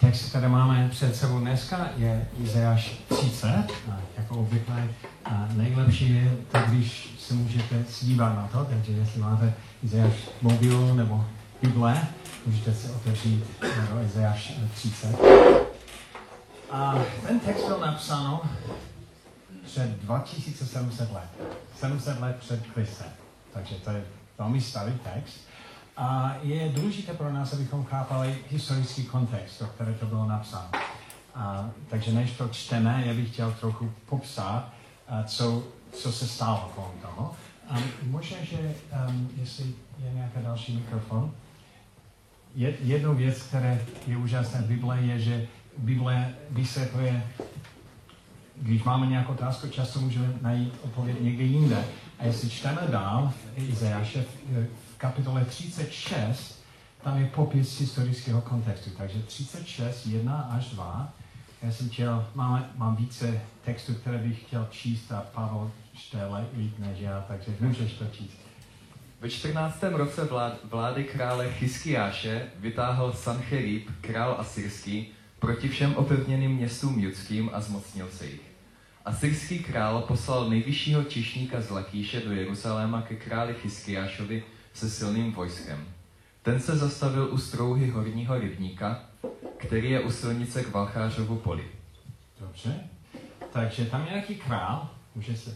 text, který máme před sebou dneska, je Izajáš 30. A jako obvykle a nejlepší je to, když se můžete dívat na to, takže jestli máte Izajáš mobil nebo Bible, můžete si otevřít do Izajáš 30. A ten text byl napsán před 2700 let. 700 let před Kristem. Takže to je velmi starý text. A je důležité pro nás, abychom chápali historický kontext, do které to bylo napsáno. A, takže než to čteme, já bych chtěl trochu popsat, a, co, co se stalo kolem toho. A možná, že um, jestli je nějaký další mikrofon. Je, jednou věc, která je úžasná v Bible, je, že Bible vysvětluje, když máme nějakou otázku, často můžeme najít odpověď někde jinde. A jestli čteme dál v v kapitole 36, tam je popis historického kontextu. Takže 36, 1 až 2. Já jsem chtěl, mám, mám více textů, které bych chtěl číst a Pavel čte líp než já, takže můžeš to číst. Ve 14. roce vlád, vlády krále Chyskiáše vytáhl Sancherib, král asyrský, proti všem opevněným městům judským a zmocnil se jich. Asyrský král poslal nejvyššího čišníka z Lakíše do Jeruzaléma ke králi Chyskiášovi se silným vojskem. Ten se zastavil u strouhy horního rybníka, který je u silnice k Valchářovu poli. Dobře. Takže tam je nějaký král, může se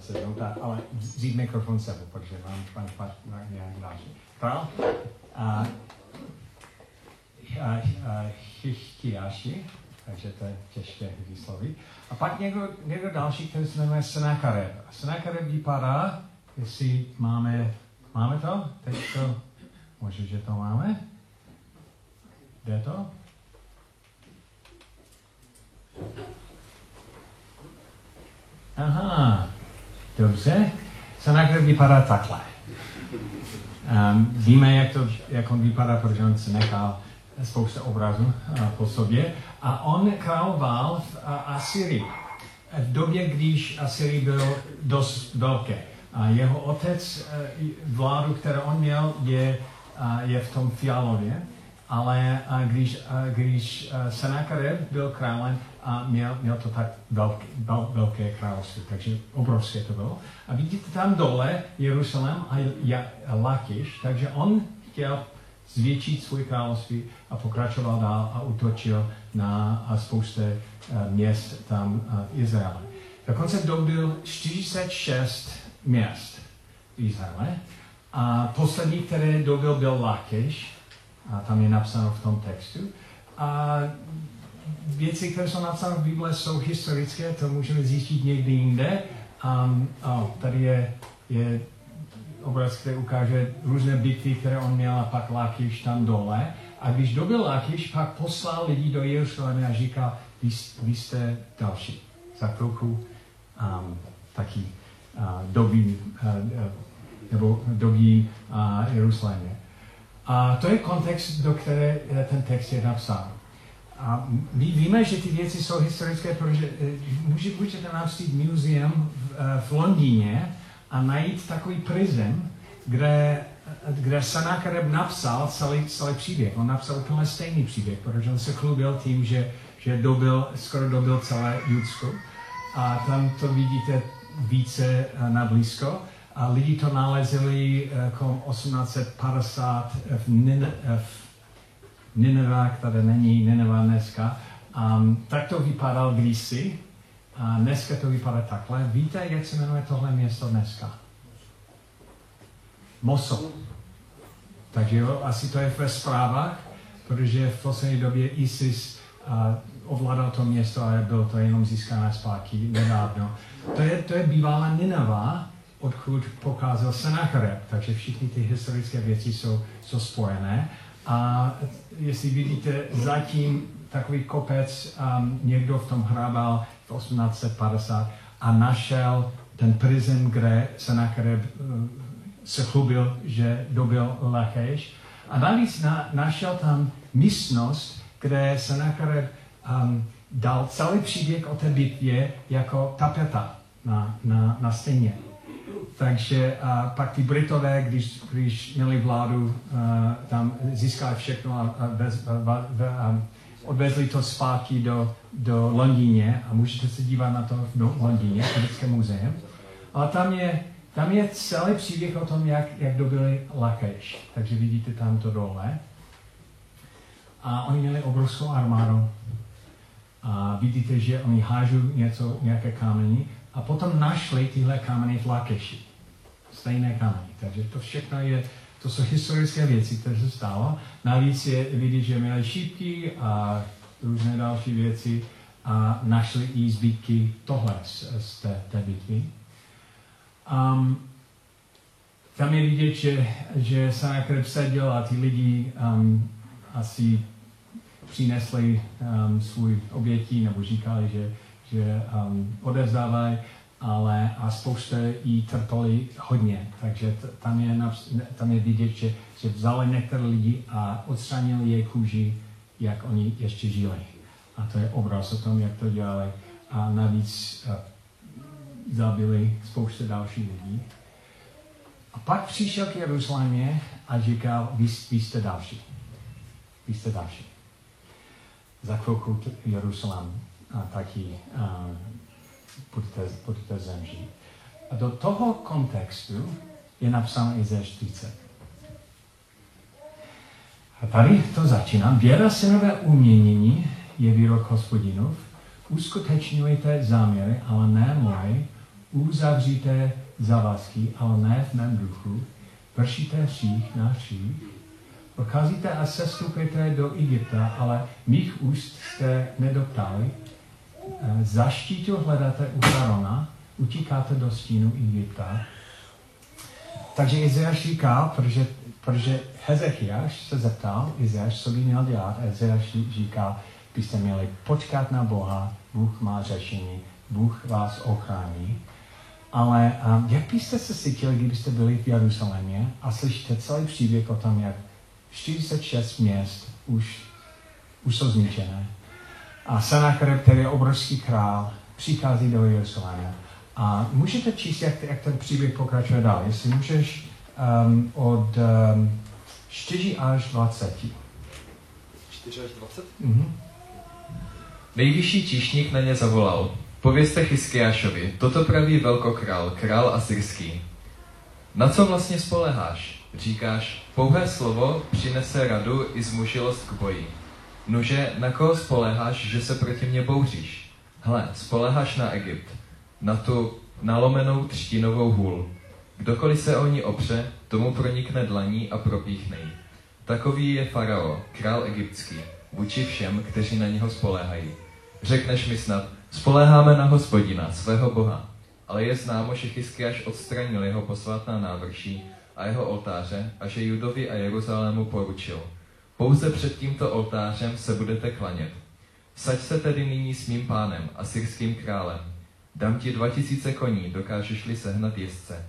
sednout, ale vzít mikrofon sebou, protože mám pan nějak další. Král a, a, a Chychtiáši, takže to je těžké vyslovit. A pak někdo, někdo další, který se jmenuje Senakareb. Senakareb vypadá, jestli máme, máme to? Teď to, možná, že to máme. Jde to? Aha, dobře. Senakareb vypadá takhle. Um, víme, jak, to, jak on vypadá, protože on se nechal spousta obrazů uh, po sobě. A on královal v uh, Asyrii. V době, když Asyrii byl dost velké. A jeho otec, uh, vládu, kterou on měl, je, uh, je v tom Fialově. Ale uh, když, když Senakerib byl králem, a měl, měl to tak velké, vel, velké království, takže obrovské to bylo. A vidíte tam dole Jeruzalém a, Lakiš, takže on chtěl zvětšit svůj království a pokračoval dál a utočil na spoustu měst tam uh, Izraele. Dokonce dobil 46 měst v Izraele. A poslední, které dobil, byl Lakiš, a tam je napsáno v tom textu. A věci, které jsou napsány v Bible, jsou historické, to můžeme zjistit někdy jinde. Um, oh, tady je, je obraz, který ukáže různé bitvy, které on měl a pak Lakiš tam dole. A když dobil Lakiš, pak poslal lidi do Jeruzaléma a říkal, vy, vy jste další. Za chvilku um, taky dobí, nebo dobí Jeruzalémě. A to je kontext, do které ten text je napsán. A my víme, že ty věci jsou historické, protože může, můžete navštívit muzeum v, eh, v Londýně a najít takový prism, kde, kde Sanakareb napsal celý, celý příběh. On napsal úplně stejný příběh, protože on se chlubil tím, že, že dobil, skoro dobil celé Judsko. A tam to vidíte více eh, na blízko. A lidi to nalezli eh, kolem 1850 v, Nin, v Nineva, které není Nineva dneska. Um, tak to vypadal kdysi a dneska to vypadá takhle. Víte, jak se jmenuje tohle město dneska? Mosul. Takže jo, asi to je ve zprávách, protože v poslední době ISIS uh, ovládal to město a bylo to jenom získané zpátky nedávno. To je, to je bývalá Nineva, odkud pocházel Sennacherib, takže všechny ty historické věci jsou, jsou spojené. A jestli vidíte zatím takový kopec, um, někdo v tom hrabal v 1850 a našel ten prism, kde Sennacherib uh, se chlubil, že dobil Lacheš. A navíc na, našel tam místnost, kde Sennacherib um, dal celý příběh o té bitvě jako tapeta na, na, na stěně. takže a pak ty Britové, když, když měli vládu, a, tam získali všechno a, a, bez, a, a, odvezli to zpátky do, do Londýně a můžete se dívat na to v Londýně, v Britském muzeum. Ale tam je, tam je celý příběh o tom, jak, jak dobili Lakeš. Takže vidíte tam to dole. A oni měli obrovskou armádu. A vidíte, že oni hážou něco, nějaké kameny a potom našli tyhle kameny v Lakeši. Stejné kameny. Takže to všechno je, to jsou historické věci, které se stalo. Navíc je vidět, že měli šípky a různé další věci a našli i zbytky tohle z, z té, té bitvy. Um, tam je vidět, že, že Sennacherib seděl a ty lidi um, asi přinesli um, svůj obětí nebo říkali, že, že um, odezdávají, ale a spousta jí trpali hodně. Takže t- tam je, tam je vidět, že, že vzali některé lidi a odstranili je kůži, jak oni ještě žili. A to je obraz o tom, jak to dělali. A navíc uh, zabili spousta dalších lidí. A pak přišel k Jeruzalémě a říkal, vy, vy jste další. Vy jste další. Za chvilku Jeruzalém a taky budete, budete zemřít. A do toho kontextu je napsáno Izajáš 30. A tady to začíná. Věra synové uměnění je výrok hospodinov. Uskutečňujte záměry, ale ne moje. Uzavříte závazky, ale ne v mém duchu. Vršíte hřích na hřích. Procházíte a sestupujete do Egypta, ale mých úst jste nedoptali. Zaštítu hledáte u Farona, utíkáte do stínu Egypta. Takže Izajáš říká, protože, protože Hezechiaš se zeptal, Izajáš, co by měl dělat, Izajáš říká, byste měli počkat na Boha, Bůh má řešení, Bůh vás ochrání. Ale um, jak byste se cítili, kdybyste byli v Jeruzalémě a slyšíte celý příběh o tom, jak 46 měst už, už jsou zničené. A Sennacherib, který je obrovský král, přichází do Jeruzaléma. A můžete číst, jak, jak ten příběh pokračuje dál. Jestli můžeš um, od um, 4 až 20. 4 až 20? Mhm. Nejvyšší číšník na ně zavolal. Povězte Chyskiášovi, toto praví velkokrál, král asyrský. Na co vlastně spoleháš? Říkáš, pouhé slovo přinese radu i zmužilost k boji. Nuže, na koho spoleháš, že se proti mně bouříš? Hle, spoleháš na Egypt, na tu nalomenou třtinovou hůl. Kdokoliv se o ní opře, tomu pronikne dlaní a propíchne ji. Takový je farao, král egyptský, vůči všem, kteří na něho spoléhají. Řekneš mi snad, spoléháme na hospodina, svého boha. Ale je známo, že Chyskiaš odstranil jeho posvátná návrší a jeho oltáře a že Judovi a Jeruzalému poručil. Pouze před tímto oltářem se budete klanět. Saď se tedy nyní s mým pánem, asyrským králem. Dám ti dva tisíce koní, dokážeš-li sehnat jezdce.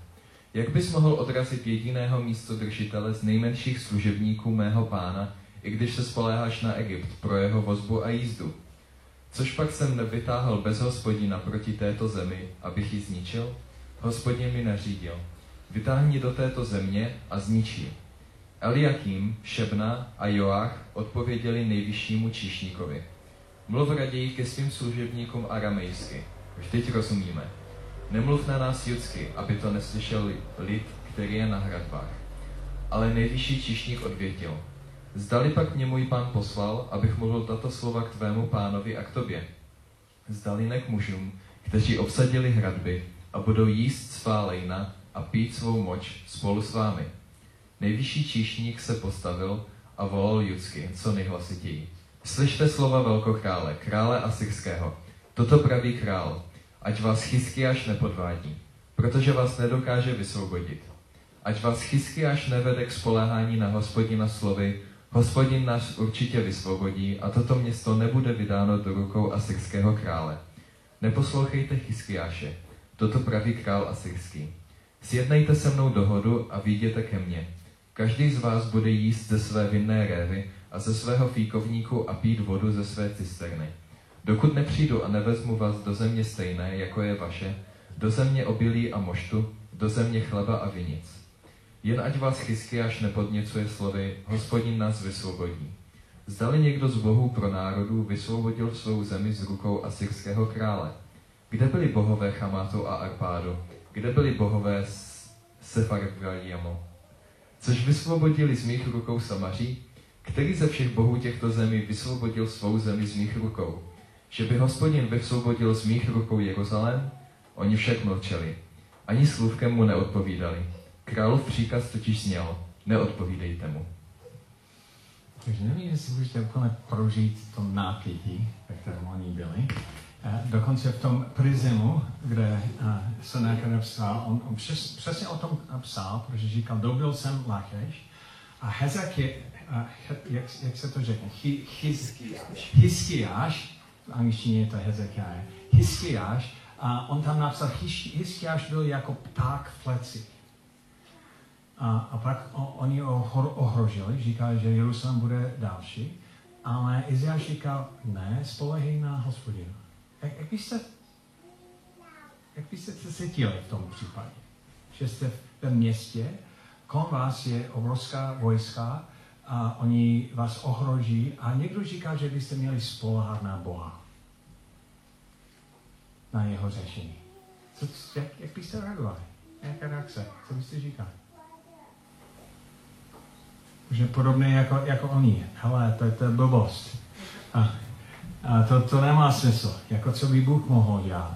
Jak bys mohl odrazit jediného místo držitele z nejmenších služebníků mého pána, i když se spoléháš na Egypt pro jeho vozbu a jízdu? Což pak jsem nevytáhl bez hospodina proti této zemi, abych ji zničil? Hospodin mi nařídil. Vytáhni do této země a zničí. Eliakim, Šebna a Joach odpověděli nejvyššímu číšníkovi. Mluv raději ke svým služebníkům aramejsky. Vždyť rozumíme. Nemluv na nás judsky, aby to neslyšel lid, který je na hradbách. Ale nejvyšší číšník odvětil. Zdali pak mě můj pán poslal, abych mluvil tato slova k tvému pánovi a k tobě. Zdali ne k mužům, kteří obsadili hradby a budou jíst svá lejna a pít svou moč spolu s vámi. Nejvyšší číšník se postavil a volal judsky, co nejhlasitěji. Slyšte slova velkokrále, krále asyrského. Toto praví král, ať vás Chyskiáš nepodvádí, protože vás nedokáže vysvobodit. Ať vás Chyskiáš nevede k spoléhání na hospodina slovy, hospodin nás určitě vysvobodí a toto město nebude vydáno do rukou asyrského krále. Neposlouchejte Chyskiáše, toto praví král asyrský. Sjednejte se mnou dohodu a výjděte ke mně. Každý z vás bude jíst ze své vinné révy a ze svého fíkovníku a pít vodu ze své cisterny. Dokud nepřijdu a nevezmu vás do země stejné, jako je vaše, do země obilí a moštu, do země chleba a vinic. Jen ať vás Chyskiáš nepodněcuje slovy, hospodin nás vysvobodí. Zdali někdo z bohů pro národů vysvobodil svou zemi z rukou asyrského krále. Kde byli bohové Chamatu a Arpádu? Kde byli bohové Sefarvaimu? Což vysvobodili z mých rukou Samaří? Který ze všech bohů těchto zemí vysvobodil svou zemi z mých rukou? Že by hospodin vysvobodil z mých rukou Jeruzalém? Oni však mlčeli. Ani slůvkem mu neodpovídali. Králův příkaz totiž zněl, neodpovídejte mu. Takže nevím, jestli můžete úplně prožít to napětí, ve kterém oni byli. Eh, Dokonce v tom prizimu, kde eh, se nějaké napsal, on, on přes, přesně o tom napsal, protože říkal, dobil jsem Lacheš a Hezeky, a he, jak, jak se to řekne, Hiskiáš, v angličtině je to Hezekiah, Hiskiáš, a on tam napsal, His- Hiskiáš byl jako pták v pleci. A, a pak o, oni ho ohrožili, říkali, že Jeruzalém bude další, ale Izajáš říkal, ne, spolehej na hospodina. Jak, jak, byste, jak byste se cítili v tom případě? Že jste ve městě, kolem vás je obrovská vojska a oni vás ohroží a někdo říká, že byste měli spolehat na Boha. Na jeho řešení. Co, jak, jak byste reagovali? Jaká reakce? Co byste říkali? Že podobně jako, jako oni. Hele, to, to je blbost. A, a to, to nemá smysl. Jako co by Bůh mohl dělat.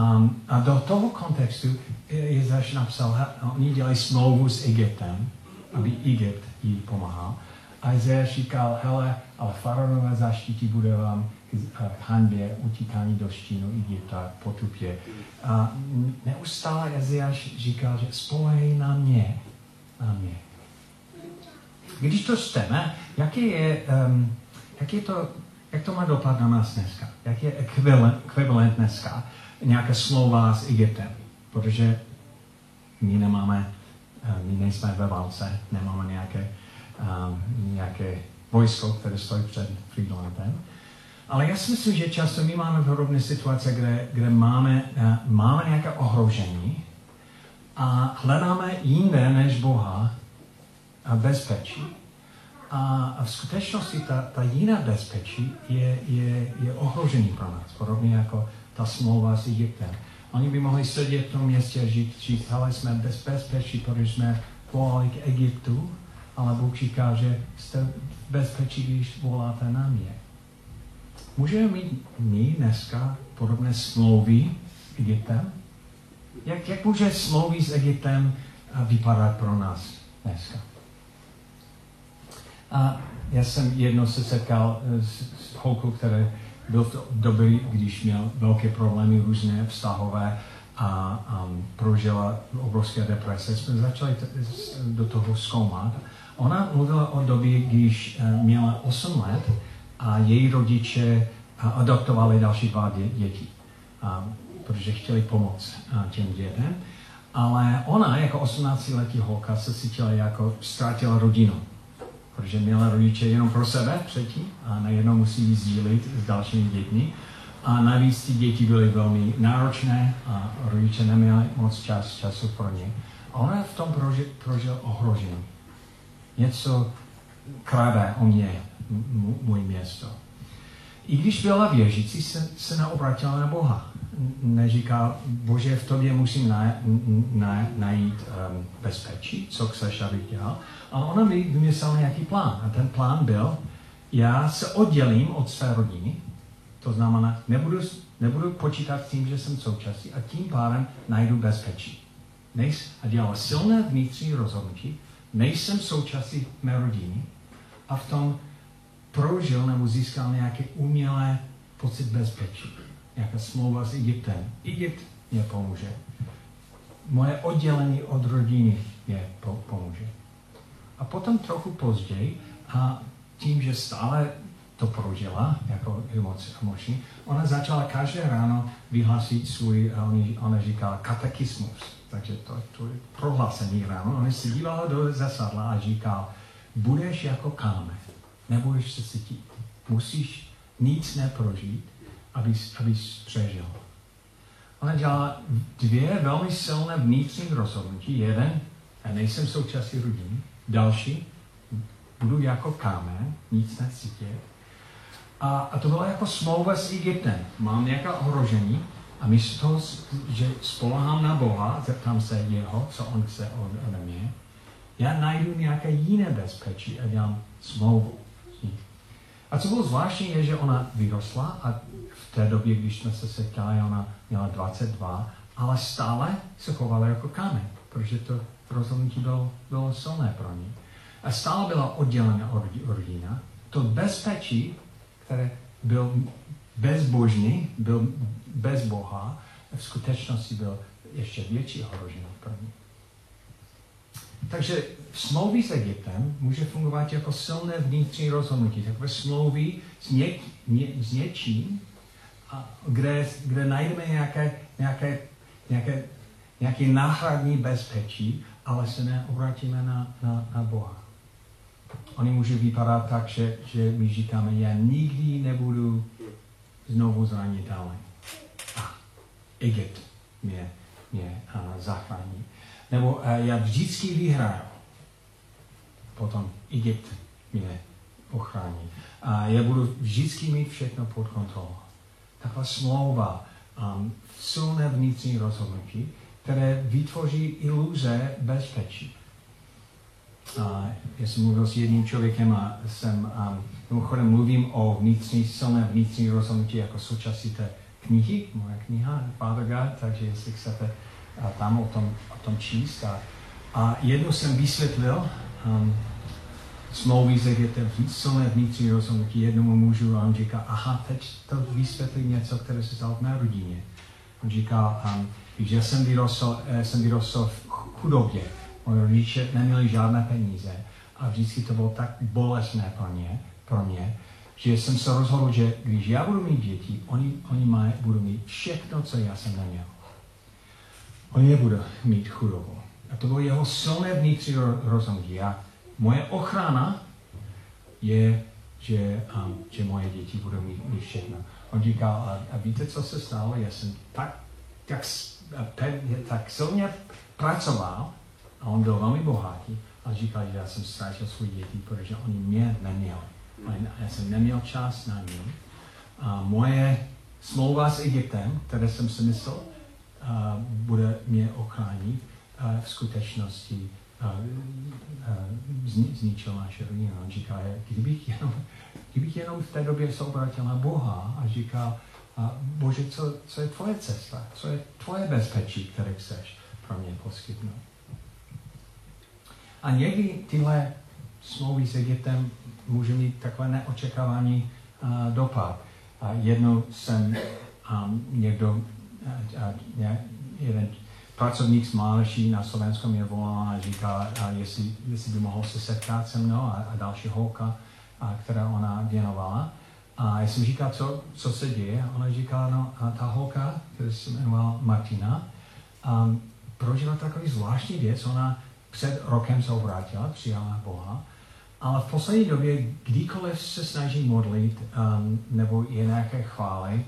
Um, a do toho kontextu Jezáš napsal, he- oni dělají smlouvu s Egyptem, aby Egypt jí pomáhal. A Izajáš říkal, hele, ale faraonové zaštítí bude vám k hanbě, utíkání do štínu Egypta, potupě. A neustále Izajáš říkal, že spolehej na mě, na mě. Když to čteme, jaký je, um, jak, je to, jak to má dopad na nás dneska? Jak je ekvivalent, ekvivalent dneska nějaká slova s Egyptem? Protože my nemáme, eh, my nejsme ve válce, nemáme nějaké, um, nějaké vojsko, které stojí před Friedlandem. Ale já si myslím, že často my máme podobné situace, kde, kde máme, uh, máme nějaké ohrožení a hledáme jinde než Boha a bezpečí. A, v skutečnosti ta, ta jiná bezpečí je, je, je ohrožený pro nás, podobně jako ta smlouva s Egyptem. Oni by mohli sedět v tom městě a říct, ale jsme bez bezpečí, protože jsme volali k Egyptu, ale Bůh říká, že jste bezpečí, když voláte na mě. Můžeme mít my dneska podobné smlouvy s Egyptem? Jak, jak může smlouvy s Egyptem a, vypadat pro nás dneska? A já jsem jednou se setkal s, s holkou, který byl v době, když měl velké problémy různé vztahové a um, prožila obrovské deprese. Jsme začali t- do toho zkoumat. Ona mluvila o době, když uh, měla 8 let a její rodiče uh, adoptovali další dva dě- děti, um, protože chtěli pomoct uh, těm dětem. Ale ona jako 18-letý holka se cítila jako ztratila rodinu protože měla rodiče jenom pro sebe předtím a najednou musí ji sdílit s dalšími dětmi. A navíc ty děti byly velmi náročné a rodiče neměli moc čas, času pro ně. A ona v tom prožil, prožil ohrožení. Něco krade o mě, můj město. I když byla věřící, se, se neobratila na Boha. N- Neříkal, Bože, v tobě musím na, na, najít um, bezpečí, co chceš, abych dělal. Ale ona mi vymyslela nějaký plán. A ten plán byl, já se oddělím od své rodiny, to znamená, nebudu, nebudu počítat s tím, že jsem součástí a tím pádem najdu bezpečí. Nejs, a dělala silné vnitřní rozhodnutí, nejsem součástí mé rodiny a v tom prožil nebo získal nějaké umělé pocit bezpečí. Nějaká smlouva s Egyptem. Egypt mě pomůže. Moje oddělení od rodiny mě po- pomůže. A potom trochu později, a tím, že stále to prožila jako emoční, ona začala každé ráno vyhlásit svůj, ona říkala, katekismus. Takže to, to je prohlásený ráno. Ona se dívala do zasadla a říkal, budeš jako kámen, nebudeš se cítit. Musíš nic neprožít, abys, abys přežil. Ona dělala dvě velmi silné vnitřní rozhodnutí. Jeden, a nejsem součástí rodiny. Další, budu jako kámen, nic necítit. A, a to byla jako smlouva s Egyptem. Mám nějaké ohrožení a místo toho, že spolehám na Boha, zeptám se jeho, co on chce od, ode mě, já najdu nějaké jiné bezpečí a dělám smlouvu. A co bylo zvláštní, je, že ona vyrostla a v té době, když jsme se setkali, ona měla 22, ale stále se chovala jako kámen, protože to rozhodnutí bylo, bylo silné pro ní. A stále byla oddělena od rodina. To bezpečí, které byl bezbožný, byl bez Boha, v skutečnosti byl ještě větší ohrožení pro ní. Takže smlouvy s Egyptem může fungovat jako silné vnitřní rozhodnutí, takové smlouvy s, ně, ně, s něčím, a kde, kde najdeme nějaké, nějaké, nějaké, nějaké náhradní bezpečí, ale se neobratíme na, na, na Boha. Oni můžou vypadat tak, že, že my říkáme, já nikdy nebudu znovu zranitelný. A Egypt mě, mě zachrání. Nebo uh, já vždycky vyhraju. Potom Egypt mě ochrání. A já budu vždycky mít všechno pod kontrolou. Taková smlouva, um, silné vnitřní rozhodnutí, které vytvoří iluze bezpečí. A já jsem mluvil s jedním člověkem a jsem, um, mimochodem mluvím o vnitřní, silné vnitřní rozhodnutí jako součástí té knihy, moje kniha, Father God, takže jestli chcete a tam o tom, o tom číst. A, a jednou jsem vysvětlil um, smlouvy s Egyptem, silné vnitřní rozhodnutí jednomu mužu a on říká, aha, teď to vysvětlí něco, které se stalo v mé rodině. On říká, um, že jsem vyrostl, eh, jsem vyrostl v chudobě. Moje rodiče neměli žádné peníze a vždycky to bylo tak bolestné pro mě, pro mě že jsem se rozhodl, že když já budu mít děti, oni, oni mají, budou mít všechno, co já jsem neměl. Oni nebude mít chudobu. A to bylo jeho silné vnitřní rozhodnutí. A moje ochrana je, že, um, že moje děti budou mít, mít všechno. On říkal, a, a víte, co se stalo? Já jsem tak, tak, tak silně pracoval a on byl velmi bohatý a říkal, že já jsem ztratil svůj děti, protože oni mě neměli. Já jsem neměl čas na ně. A moje smlouva s Egyptem, které jsem si myslel, a bude mě ochránit, a v skutečnosti a, a, zni, zničil naše rodinu. On říká, kdybych jenom, kdybych jenom v té době se obrátil na Boha a říkal, a Bože, co, co je tvoje cesta? Co je tvoje bezpečí, které chceš pro mě poskytnout? A někdy tyhle smlouvy s Egyptem může mít takové neočekávaný uh, dopad. A jednou jsem um, někdo a, a jeden pracovník z Máleší na Slovensku mě volal a říkal, a jestli, jestli by mohl se setkat se mnou a, a další holka, a, která ona věnovala. A já jsem říkal, co, co se děje. A ona říkala, no a ta holka, která se jmenovala Martina, um, prožila takový zvláštní věc. Ona před rokem se obrátila, přijala Boha, ale v poslední době, kdykoliv se snaží modlit um, nebo je nějaké chvály,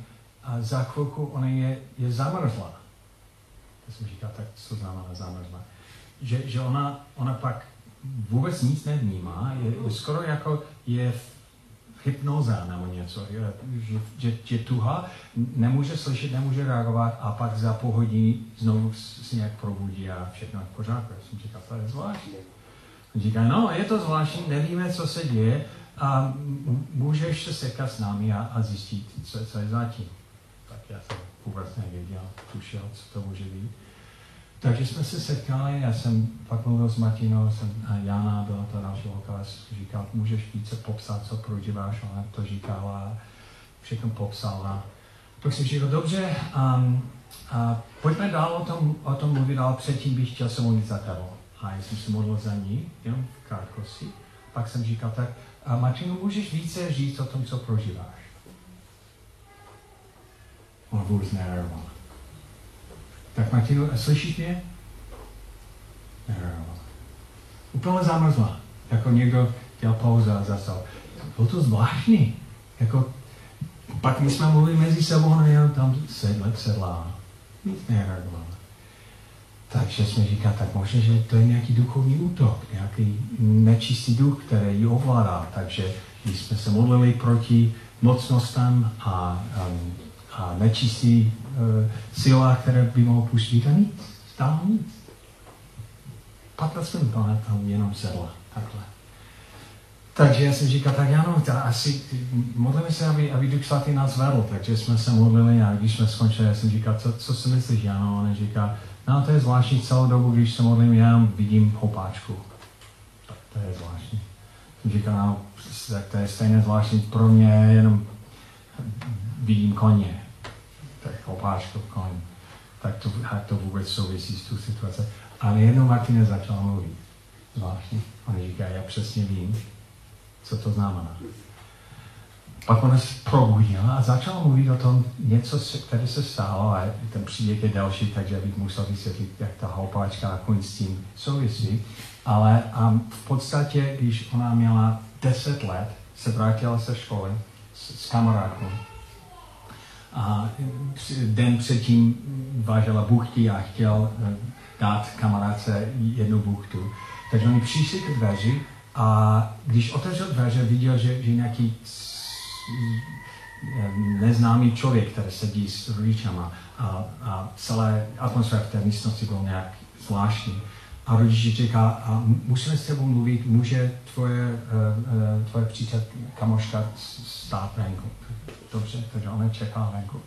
a za chvilku ona je, je zamrzla. To jsem říkal, tak co znamená zamrzla? Že, že ona, ona pak vůbec nic nevnímá, je, je skoro jako je v hypnoza nebo něco, že, že, že tuha nemůže slyšet, nemůže reagovat a pak za půl hodiny znovu se nějak probudí a všechno je v pořádku. Já jsem říkal, to je zvláštní. On říká, no, je to zvláštní, nevíme, co se děje a můžeš se sekat s námi a, a zjistit, co, co je zatím já jsem vůbec nevěděl, tušil, co to může být. Takže jsme se setkali, já jsem pak mluvil s Martinou, jsem, a Jana byla ta další holka, říkal, můžeš více popsat, co prožíváš, ona to říkala, všechno popsala. Tak jsem říkal, dobře, um, a pojďme dál o tom, o tom mluvit, ale předtím bych chtěl se modlit za tebou. A já jsem se modlil za ní, jenom v krátkosti. Pak jsem říkal, tak a Martinu, můžeš více říct o tom, co prožíváš? On vůbec nereagoval. Tak Martino, slyšíš mě? Úplně zamrzla. Jako někdo dělal pauzu a zastal. Bylo to zvláštní. Jako, pak my jsme mluvili mezi sebou, a jenom tam sedle, sedla. nic nereagovala. Takže jsme říkali, tak možná, že to je nějaký duchovní útok, nějaký nečistý duch, který ji ovládá. Takže když jsme se modlili proti mocnostem a, a, a nečistý silách, které by mohlo pustit a nic, stále nic. 15 minut ona tam jenom sedla, takhle. Takže já jsem říkal, tak ano, ta asi modlíme se, aby, aby Duch Svatý nás vedl. Takže jsme se modlili a když jsme skončili, já jsem říkal, co, co si myslíš, ano, on říká, no to je zvláštní celou dobu, když se modlím, já vidím hopáčku. Tak to je zvláštní. Jsem říkal, no, tak to je stejně zvláštní pro mě, jenom vidím koně. Tak hopáčku, koň. Tak to, jak to vůbec souvisí s tu situací. Ale jednou Martinez začal mluvit. Zvláštní. On říká, já přesně vím, co to znamená. Pak on se probudil a začal mluvit o tom něco, které se stalo a ten příběh je další, takže bych musel vysvětlit, jak ta houpáčka a koň s tím souvisí. Ale um, v podstatě, když ona měla 10 let, se vrátila se školy s, s kamarádkou. A den předtím vážela buchty a chtěl eh, dát kamarádce jednu buchtu. Takže oni přišli k dveři a když otevřel dveře, viděl, že, že nějaký neznámý člověk, který sedí s rodičama a, a celé atmosféra v té místnosti byl nějak zvláštní. A rodič říká, a musíme s tebou mluvit, může tvoje, uh, tvoje přítel, kamoška stát venku. Dobře, takže ona čeká venku.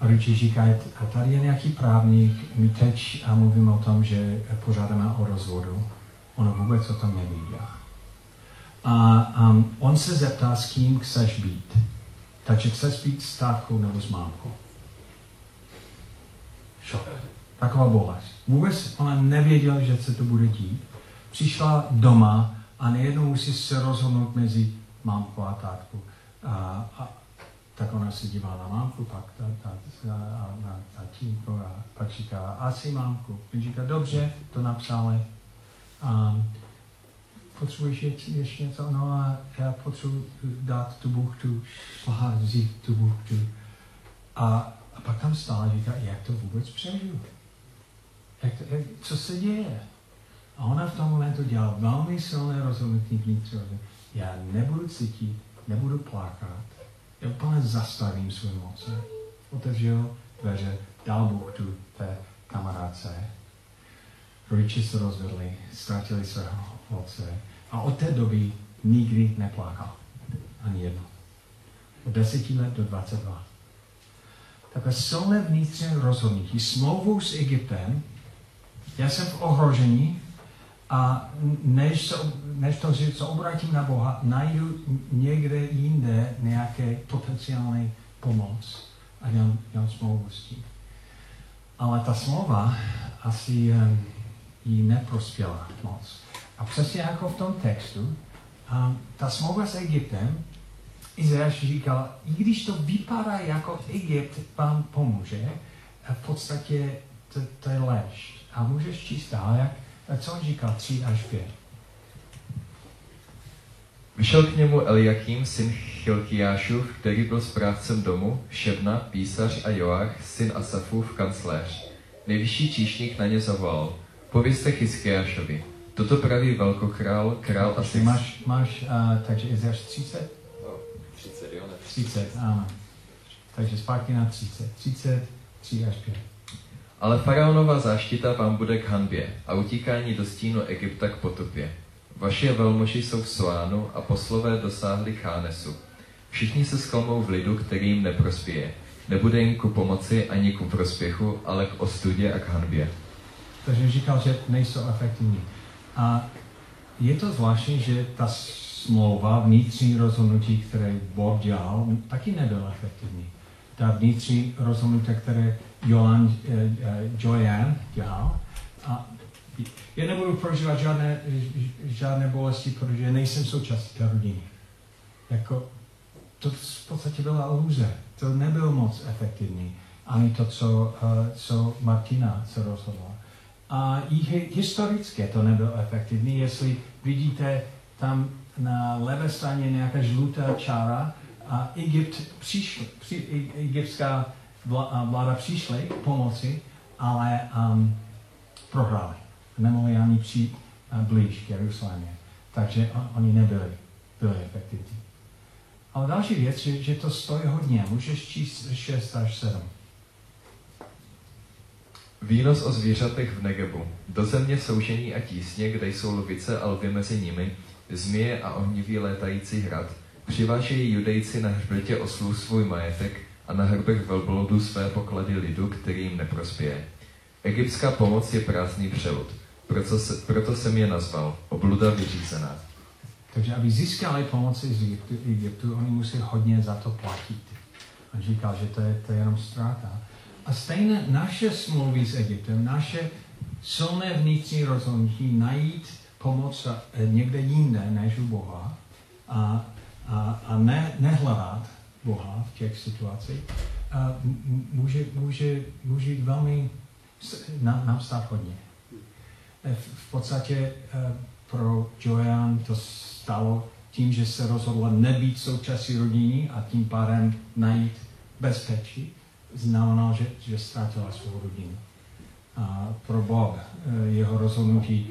A rodič říká, tady je nějaký právník, my teď a mluvíme o tom, že požádáme o rozvodu. Ona vůbec o tom nevěděla. A um, on se zeptá, s kým chceš být. Takže chceš být s tátkou nebo s mámkou. Šok. Taková bolest. Vůbec ona nevěděla, že se to bude dít. Přišla doma a nejednou musí se rozhodnout mezi mámkou a tátkou. A, a, tak ona se dívá na mámku, pak ta, ta, ta, na tatínko a pak říká, asi mámku. On říká, dobře, to napsali. Um, potřebuješ ještě, něco? No a já potřebuji dát tu buchtu, šla vzít tu buchtu. A, a pak tam stále říká, jak to vůbec přežiju? Jak jak, co se děje? A ona v tom momentu dělá velmi silné rozhodnutí vnitř. Já nebudu cítit, nebudu plakat, já úplně zastavím svůj moc. Otevřel dveře, dal buchtu té kamarádce. Rodiče se rozvedli, ztratili svého otce a od té doby nikdy neplakal. Ani jedno. Od deseti let do 22. Takové silné vnitřní rozhodnutí. Smlouvou s Egyptem, já jsem v ohrožení a než, se, než to, že se obrátím na Boha, najdu někde jinde nějaké potenciální pomoc a dělám, dělám smlouvu s tím. Ale ta smlouva asi um, jí neprospěla moc. A přesně jako v tom textu, um, ta smlouva s Egyptem, Izrael říkal, i když to vypadá jako Egypt vám pomůže, v podstatě to, to je lež. A můžeš číst dál, jak, co on říkal, 3 až 5. Vyšel k němu Eliakim, syn Chilkiášův, který byl správcem domu, Šebna, písař a Joach, syn Asafův, kancléř. Nejvyšší číšník na ně zavolal. Povězte Chyskiášovi. Toto praví velkokrál, král a asi... Máš, máš uh, takže Izajáš 30? No, 30, jo, ne? 30, ano. Takže zpátky na 30. 30, 3 až 5. Ale faraonova záštita vám bude k hanbě a utíkání do stínu Egypta k potupě. Vaši velmoži jsou v Soánu a poslové dosáhli Chánesu. Všichni se sklamou v lidu, který jim neprospěje. Nebude jim ku pomoci ani ku prospěchu, ale k ostudě a k hanbě. Takže říkal, že nejsou efektivní. A je to zvláštní, že ta smlouva, vnitřní rozhodnutí, které Boh dělal, taky nebyl efektivní. Ta vnitřní rozhodnutí, které Joan, eh, eh, Joanne dělal, a já nebudu prožívat žádné, žádné bolesti, protože nejsem součástí té rodiny. Jako, to v podstatě byla iluze. To nebylo moc efektivní. Ani to, co, uh, co Martina se rozhodla. A i historicky to nebylo efektivní. Jestli vidíte tam na levé straně nějaká žlutá čára, Egypt přišl, při, egyptská vla- a vláda přišli pomoci, ale um, prohráli. Nemohli ani přijít uh, blíž k Jeruzalémě. Takže on, oni nebyli byli efektivní. Ale další věc, že, že to stojí hodně. Můžeš číst 6 až 7. Výnos o zvířatech v Negebu. Do země soužení a tísně, kde jsou lvice a lvy mezi nimi, zmije a ohnivý létající hrad, přivážejí judejci na hřbetě oslů svůj majetek a na hrbech velbloudů své poklady lidu, který jim neprospěje. Egyptská pomoc je prázdný přelud, proto, se, proto jsem je nazval obluda vyřízená. Takže aby získali pomoci z Egyptu, Egyptu, oni musí hodně za to platit. On říkal, že to je, to je jenom ztráta. A stejně naše smlouvy s Egyptem, naše silné vnitřní rozhodnutí najít pomoc eh, někde jinde než u Boha a, a, a ne, nehledat Boha v těch situacích, a může, může, může jít velmi nám, nám stát hodně. V, v podstatě eh, pro Joanne to stalo tím, že se rozhodla nebýt součástí rodiny a tím pádem najít bezpečí, znamenalo, že, že ztratila svou rodinu. A pro Bob eh, jeho rozhodnutí,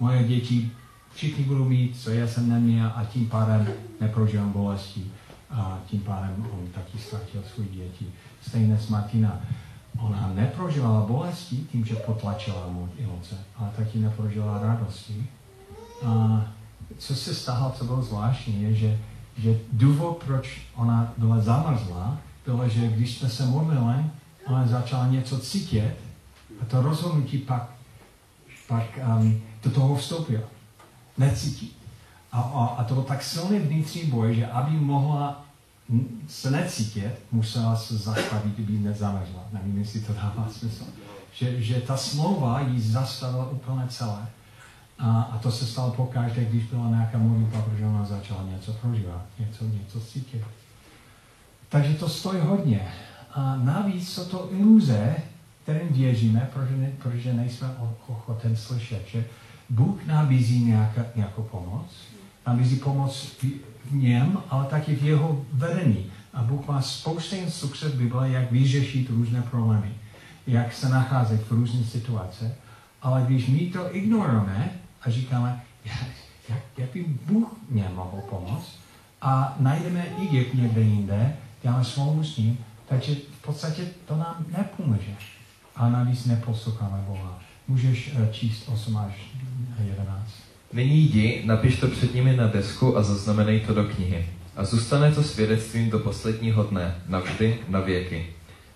moje děti všichni budou mít, co já jsem neměl a tím pádem neprožívám bolesti a tím pádem on taky ztratil svůj děti. Stejně s Martina. Ona neprožívala bolesti tím, že potlačila mu emoce, ale taky neprožila radosti. A co se stalo, co bylo zvláštní, je, že, že důvod, proč ona byla zamrzlá, bylo, že když jsme se modlili, ona začala něco cítit a to rozhodnutí pak, pak um, do toho vstoupila. Necítit. A, a, a to byl tak silný vnitřní boj, že aby mohla se necítit, musela se zastavit, aby nezamrzla. Nevím, jestli to dává smysl. Že, že ta smlouva ji zastavila úplně celé. A, a to se stalo pokaždé, když byla nějaká modlitba, protože ona začala něco prožívat, něco, něco cítit. Takže to stojí hodně. A navíc jsou to iluze, kterým věříme, protože, ne, protože nejsme ochoten slyšet, že Bůh nabízí nějaká, nějakou pomoc, nabízí pomoc v, něm, ale taky v jeho vedení. A Bůh má spoustu instrukce v Bibli, jak vyřešit různé problémy, jak se nacházet v různých situacích. Ale když my to ignorujeme a říkáme, jak, jak, jak by Bůh mě mohl pomoct, a najdeme Egypt někde jinde, děláme smlouvu s ním, takže v podstatě to nám nepomůže. A navíc neposloucháme Boha. Můžeš eh, číst 8 až 11. Nyní jdi, napiš to před nimi na desku a zaznamenej to do knihy. A zůstane to svědectvím do posledního dne, navždy, na věky.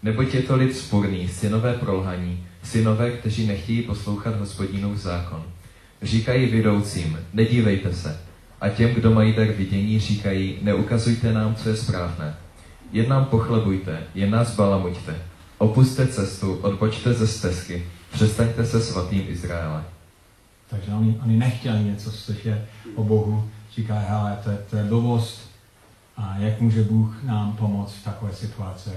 Neboť je to lid spurný, synové prolhaní, synové, kteří nechtějí poslouchat hospodinův zákon. Říkají vidoucím, nedívejte se. A těm, kdo mají dar vidění, říkají, neukazujte nám, co je správné. Jen nám pochlebujte, jen nás balamuďte. Opuste cestu, odbočte ze stezky, přestaňte se svatým Izraele. Takže oni, oni nechtěli něco slyšet o Bohu. Říkají, hele, to, je- to je blbost. A jak může Bůh nám pomoct v takové situaci?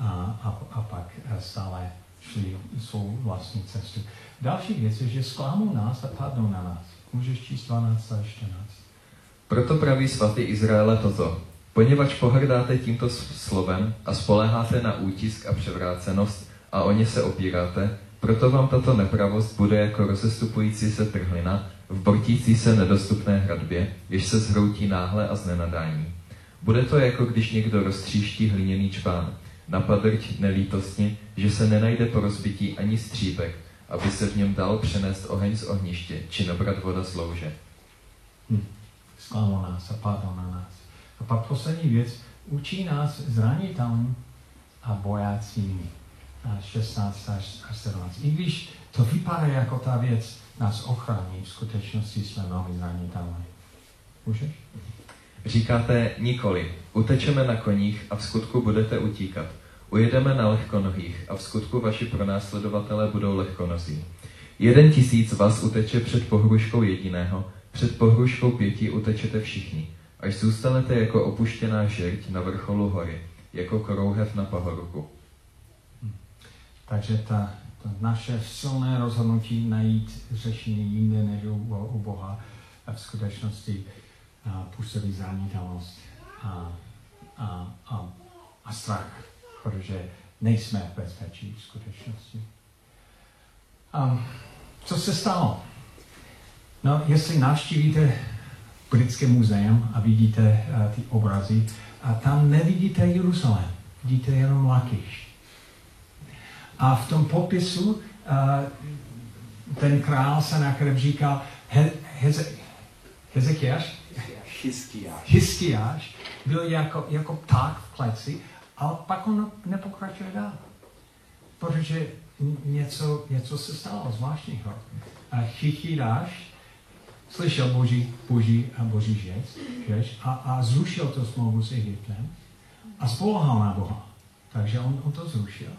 A, a, a pak stále šli svou vlastní cestu. Další věc je, že zklamou nás a padnou na nás. Můžeš číst 12 a 14. Proto praví svatý Izraele toto. Poněvadž pohrdáte tímto slovem a spoléháte na útisk a převrácenost a o ně se opíráte, proto vám tato nepravost bude jako rozestupující se trhlina v bortící se nedostupné hradbě, jež se zhroutí náhle a z nenadání. Bude to jako když někdo roztříští hliněný čpán, napadrť nelítostně, že se nenajde po rozbití ani střípek, aby se v něm dal přenést oheň z ohniště, či nabrat voda z louže. zklamou nás a padnou na nás. A pak poslední věc, učí nás zranitelným a bojácími. A 16 až až 17. I když to vypadá jako ta věc nás ochrání, v skutečnosti jsme velmi zranitelní. Můžeš? Říkáte nikoli, utečeme na koních a v skutku budete utíkat. Ujedeme na lehkonohých a v skutku vaši pronásledovatelé budou lehkonozí. Jeden tisíc vás uteče před pohruškou jediného, před pohruškou pěti utečete všichni, až zůstanete jako opuštěná žerť na vrcholu hory, jako korouhev na pahorku. Takže ta, ta naše silné rozhodnutí najít řešení jinde než u, u Boha a v skutečnosti a, působí zranitelnost a, a, a, a strach. protože nejsme v bezpečí v skutečnosti. Um, co se stalo? No, jestli navštívíte britské muzeum a vidíte uh, ty obrazy, a tam nevidíte Jeruzalém, vidíte jenom Lakiš. A v tom popisu uh, ten král Senakerib říkal, He, Heze, Hezekiáš, Hiskiáš. Hiskiáš byl jako, jako pták v kleci, ale pak on nepokračuje dál. Protože něco, něco se stalo zvláštního. A Chychydáš slyšel boží, boží a boží žec, žeč a, a zrušil to smlouvu s Egyptem a spolehal na Boha. Takže on, on to zrušil.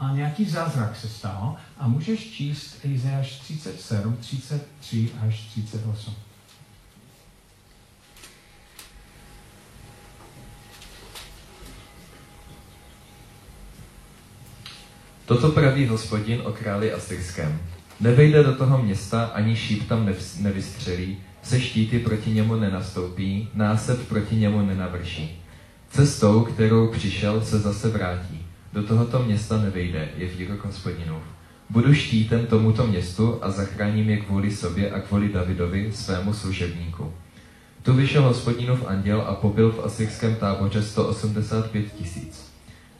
A nějaký zázrak se stal a můžeš číst Izajáš 37, 33 až 38. Toto praví hospodin o králi Asyrském. Nevejde do toho města, ani šíp tam nevystřelí, se štíty proti němu nenastoupí, násep proti němu nenavrší. Cestou, kterou přišel, se zase vrátí. Do tohoto města nevejde, je výrok hospodinův. Budu štítem tomuto městu a zachráním je kvůli sobě a kvůli Davidovi, svému služebníku. Tu vyšel hospodinův anděl a pobyl v asyrském táboře 185 tisíc.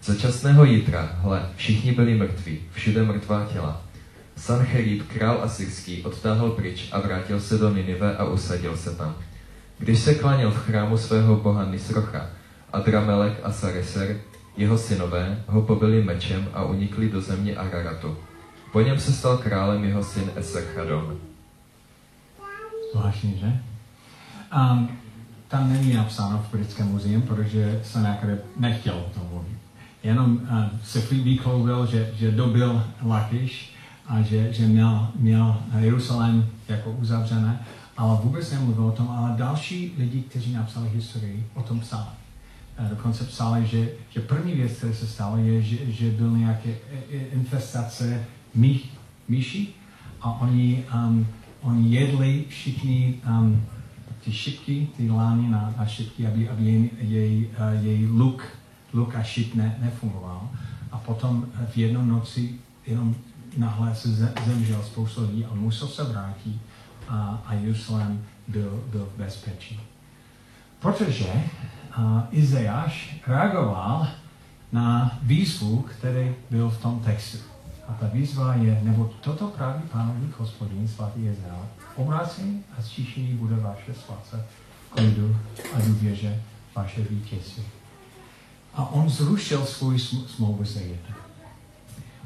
Začasného jitra, hle, všichni byli mrtví, všude mrtvá těla. Sancherib, král asyrský, odtáhl pryč a vrátil se do Ninive a usadil se tam. Když se klaněl v chrámu svého boha Nisrocha, Adramelek a Sareser, jeho synové, ho pobili mečem a unikli do země Araratu. Po něm se stal králem jeho syn Esarchadon. Zvláštní, že? Um, tam není napsáno v britském muzeum, protože Sennacherib nechtěl o tom mluvit. Jenom uh, se vykloubil, že, že dobil Lakiš a že, že měl, měl Jeruzalém jako uzavřené, ale vůbec nemluvil o tom, ale další lidi, kteří napsali historii, o tom psali. Uh, dokonce psali, že, že první věc, která se stala, je, že, že byl nějaké infestace mý, myší a oni, um, oni jedli všichni um, ty šipky, ty lány na, na šipky, aby, aby jej, jej, jej luk, luk a šip ne, nefungoval. A potom v jednom noci jenom nahle se ze- zemřel spoustu lidí a musel se vrátit a, a Jerusalém byl, byl v bezpečí. Protože uh, Izajáš reagoval na výzvu, který byl v tom textu. A ta výzva je, nebo toto praví pánovník hospodin, svatý Izrael, obracení a zčišení bude vaše svace, klidu a důvěře vaše vítězství. A on zrušil svůj sm- smlouvu s Egyptem.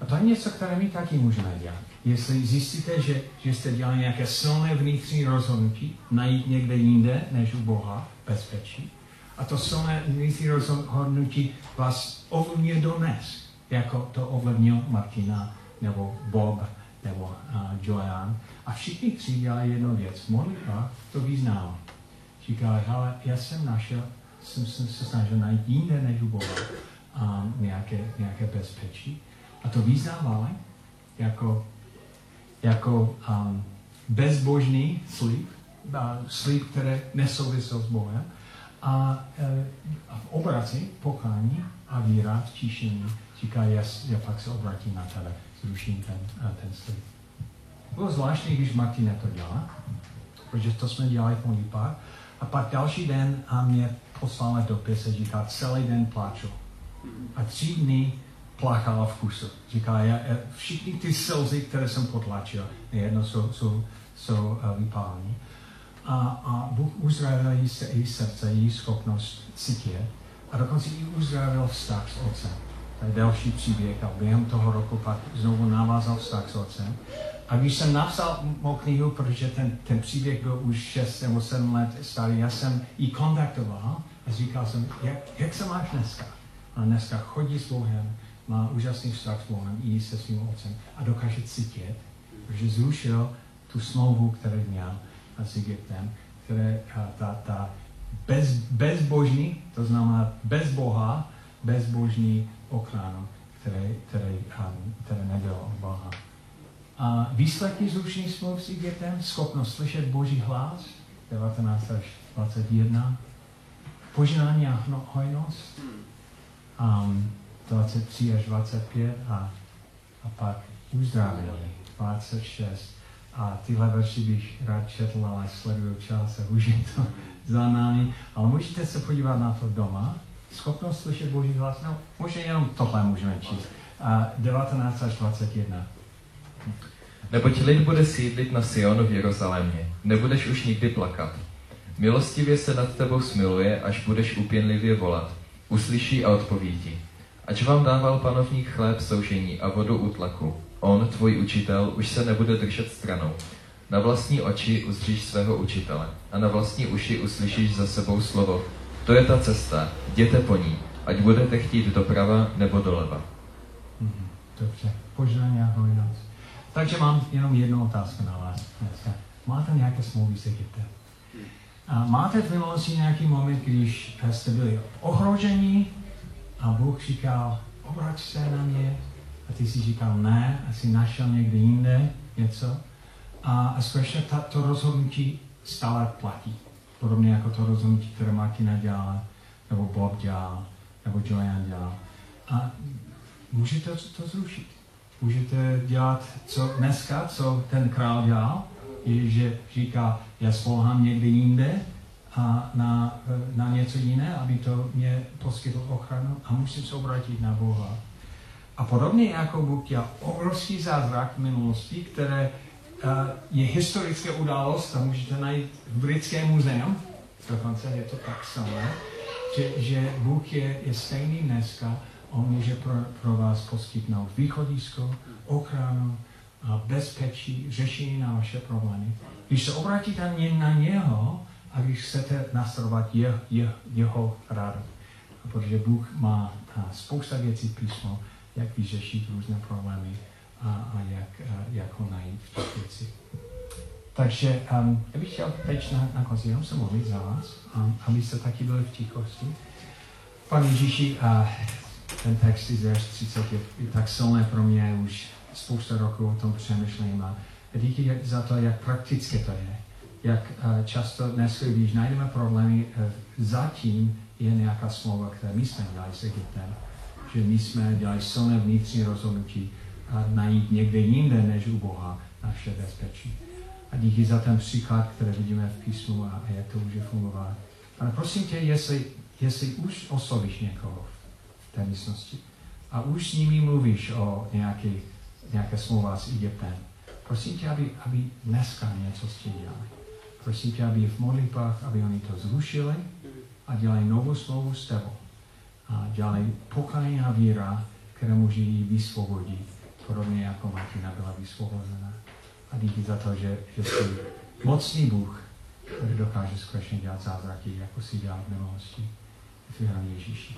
A to je něco, které my taky můžeme dělat. Jestli zjistíte, že, že jste dělali nějaké silné vnitřní rozhodnutí, najít někde jinde než u Boha, bezpečí, a to silné vnitřní rozhodnutí vás ovlivňuje dnes, jako to ovlivnil Martina, nebo Bob, nebo uh, Joanne. A všichni tři dělají jednu věc. Modlitba to význává. Říká, ale já jsem našel, jsem, jsem se snažil najít jinde než u Boha um, nějaké, nějaké bezpečí. A to vyznávali jako, jako um, bezbožný slib, slib, který nesouvisel s Bohem. A, e, a v obraci pokání a víra v tíšení říká, já, já pak se obratím na tebe, zruším ten, uh, ten slib. Bylo zvláštní, když Martina to dělá, protože to jsme dělali v modlitbách. A pak další den a mě poslala dopis a říká, celý den pláču. A tři dny plakala v kusu. Říká, já, já, všichni ty slzy, které jsem potlačil, jedno jsou, jsou, jsou uh, vypálení. A, a Bůh uzdravil její, se, její srdce, její schopnost cítit a dokonce i uzdravil vztah s otcem. To je další příběh a během toho roku pak znovu navázal vztah s otcem. A když jsem napsal mou knihu, protože ten, ten příběh byl už 6 nebo 7 let starý, já jsem ji kontaktoval a říkal jsem, jak, jak se máš dneska? A dneska chodí s Bohem, má úžasný vztah s Bohem i se svým otcem a dokáže cítit, protože zrušil tu smlouvu, kterou měl s Egyptem, které ta, ta bez, bezbožný, to znamená bez Boha, bezbožný ochranu, které, které, které nebylo Boha. A výsledky zrušení smluv s Egyptem, schopnost slyšet Boží hlas, 19 až 21, požehnání a hojnost, um, 23 až 25 a, a pak uzdravili 26. A tyhle verši bych rád četl, ale sleduju čas a už je to za námi. Ale můžete se podívat na to doma. Schopnost slyšet Boží hlas, no možná jenom tohle můžeme číst. A 19 až 21. Neboť lid bude sídlit na Sionu v Jeruzalémě. Nebudeš už nikdy plakat. Milostivě se nad tebou smiluje, až budeš upěnlivě volat. Uslyší a odpoví ti. Ač vám dával panovník chléb soužení a vodu utlaku, on, tvůj učitel, už se nebude držet stranou. Na vlastní oči uzříš svého učitele a na vlastní uši uslyšíš za sebou slovo. To je ta cesta, jděte po ní, ať budete chtít doprava nebo doleva. Mhm, Dobře, požádání a hojnost. Takže mám jenom jednu otázku na vás dneska. Máte nějaké smlouvy s Egyptem? A máte v minulosti nějaký moment, když jste byli ohroženi a Bůh říkal, obrať se na mě a ty si říkal ne a si našel někde jinde něco a, a skutečně ta, to rozhodnutí stále platí. Podobně jako to rozhodnutí, které Martina dělala, nebo Bob dělal, nebo Joanne dělal. A můžete to, zrušit. Můžete dělat co dneska, co ten král dělal, je, že říká, já spolehám někde jinde a na, na něco jiné, aby to mě poskytl ochranu a musím se obrátit na Boha. A podobně jako Bůh dělal obrovský zázrak v minulosti, které uh, je historické událost a můžete najít v Britském muzeum, dokonce je to tak samé, že, že Bůh je, je stejný dneska, On může pro, pro vás poskytnout východisko, ochranu, a bezpečí, řešení na vaše problémy. Když se obrátíte na něho a když chcete nasledovat je, je, jeho radu. Protože Bůh má spousta věcí v písmu, jak vyřešit různé problémy a, a jak, a, jak ho najít v těch věcích. Takže um, já bych chtěl teď na, na konci jenom se modlit za vás, um, abyste taky byli v tichosti. Pane Ježíši, uh, ten text z 30 je, je tak silné pro mě, už spousta roků o tom přemýšlím a díky za to, jak praktické to je. Jak uh, často dnes, když najdeme problémy, uh, zatím je nějaká smlouva, kterou my jsme dělali s Egyptem. Že my jsme dělali silné vnitřní rozhodnutí a najít někde jinde než u Boha naše bezpečí. A díky za ten příklad, který vidíme v písmu a, a jak to může fungovat. Ale prosím tě, jestli, jestli už oslovíš někoho v té místnosti a už s nimi mluvíš o nějaký, nějaké smlouva s Egyptem, prosím tě, aby, aby dneska něco s tím dělali. Prosím tě, aby v modlitbách, aby oni to zrušili a dělají novou smlouvu s tebou. A dělají pokání a víra, která může jí vysvobodit, podobně jako Martina byla vysvobozena. A díky za to, že, že jsi mocný Bůh, který dokáže skutečně dělat zázraky, jako si dělal v minulosti. V Ježíši.